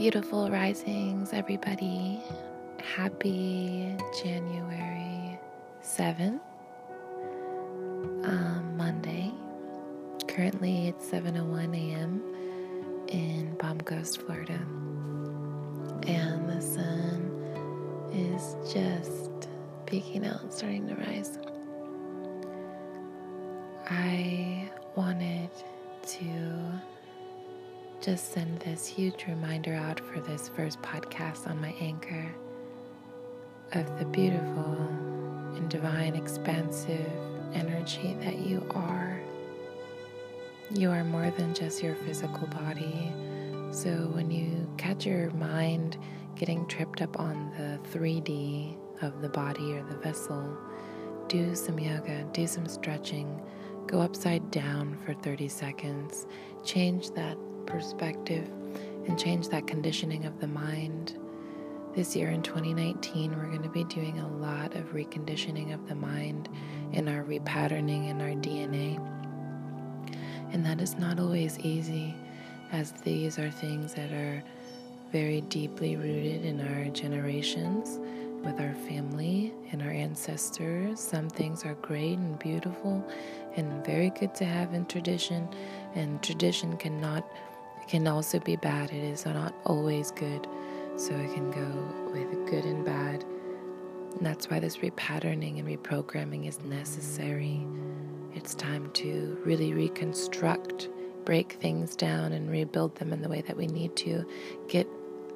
Beautiful risings, everybody. Happy January 7th, um, Monday. Currently it's 7:01 a.m. in Palm Coast, Florida. And the sun is just peeking out, starting to rise. I wanted to just send this huge reminder out for this first podcast on my anchor of the beautiful and divine, expansive energy that you are. You are more than just your physical body. So when you catch your mind getting tripped up on the 3D of the body or the vessel, do some yoga, do some stretching, go upside down for 30 seconds, change that perspective and change that conditioning of the mind. This year in 2019, we're going to be doing a lot of reconditioning of the mind in our repatterning in our DNA. And that is not always easy, as these are things that are very deeply rooted in our generations with our family and our ancestors. Some things are great and beautiful and very good to have in tradition, and tradition cannot can also be bad. It is not always good. So it can go with good and bad. And that's why this repatterning and reprogramming is necessary. It's time to really reconstruct, break things down, and rebuild them in the way that we need to. Get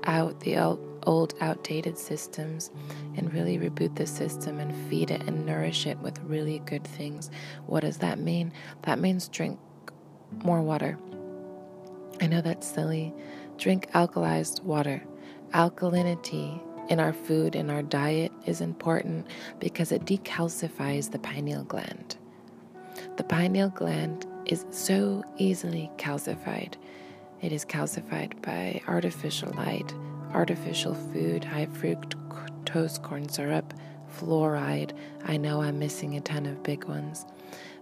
out the old, outdated systems and really reboot the system and feed it and nourish it with really good things. What does that mean? That means drink more water I know that's silly. Drink alkalized water. Alkalinity in our food and our diet is important because it decalcifies the pineal gland. The pineal gland is so easily calcified. It is calcified by artificial light, artificial food, high fructose corn syrup, fluoride. I know I'm missing a ton of big ones,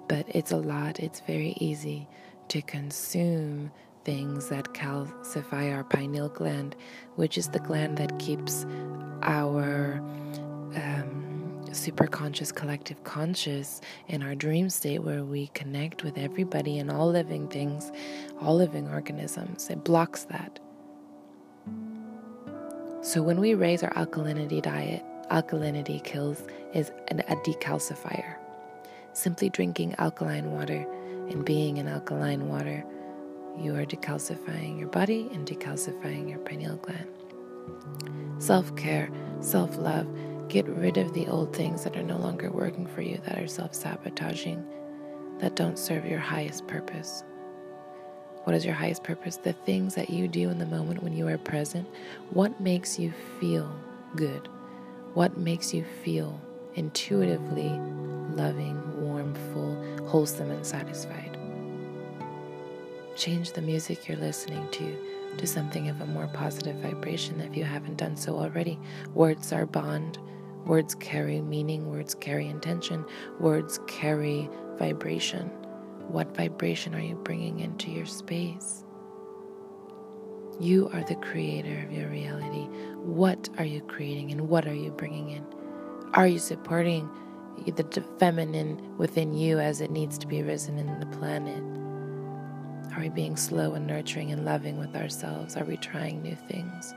but it's a lot. It's very easy to consume things that calcify our pineal gland, which is the gland that keeps our um, superconscious collective conscious in our dream state where we connect with everybody and all living things, all living organisms. It blocks that. So when we raise our alkalinity diet, alkalinity kills is an, a decalcifier. Simply drinking alkaline water and being in alkaline water you are decalcifying your body and decalcifying your pineal gland. Self care, self love, get rid of the old things that are no longer working for you, that are self sabotaging, that don't serve your highest purpose. What is your highest purpose? The things that you do in the moment when you are present. What makes you feel good? What makes you feel intuitively loving, warm, full, wholesome, and satisfied? Change the music you're listening to to something of a more positive vibration if you haven't done so already. Words are bond. Words carry meaning, words carry intention, words carry vibration. What vibration are you bringing into your space? You are the creator of your reality. What are you creating and what are you bringing in? Are you supporting the feminine within you as it needs to be risen in the planet? Are we being slow and nurturing and loving with ourselves? Are we trying new things?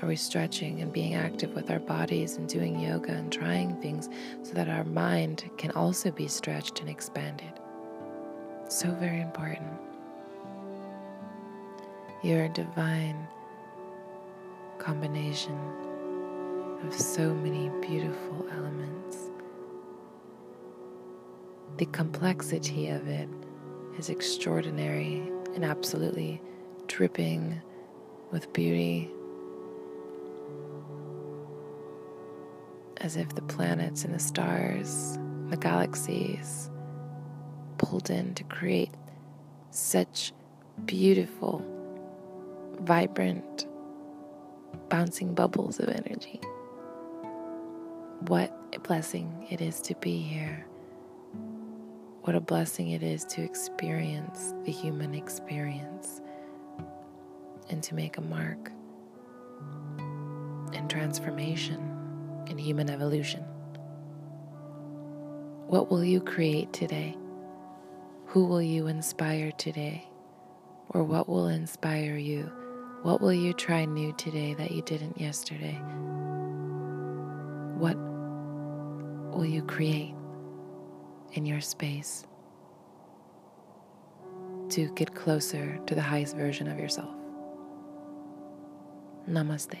Are we stretching and being active with our bodies and doing yoga and trying things so that our mind can also be stretched and expanded? So very important. You're a divine combination of so many beautiful elements. The complexity of it is extraordinary and absolutely dripping with beauty, as if the planets and the stars, the galaxies pulled in to create such beautiful, vibrant, bouncing bubbles of energy. What a blessing it is to be here what a blessing it is to experience the human experience and to make a mark in transformation in human evolution. What will you create today? Who will you inspire today? Or what will inspire you? What will you try new today that you didn't yesterday? What will you create in your space to get closer to the highest version of yourself? Namaste.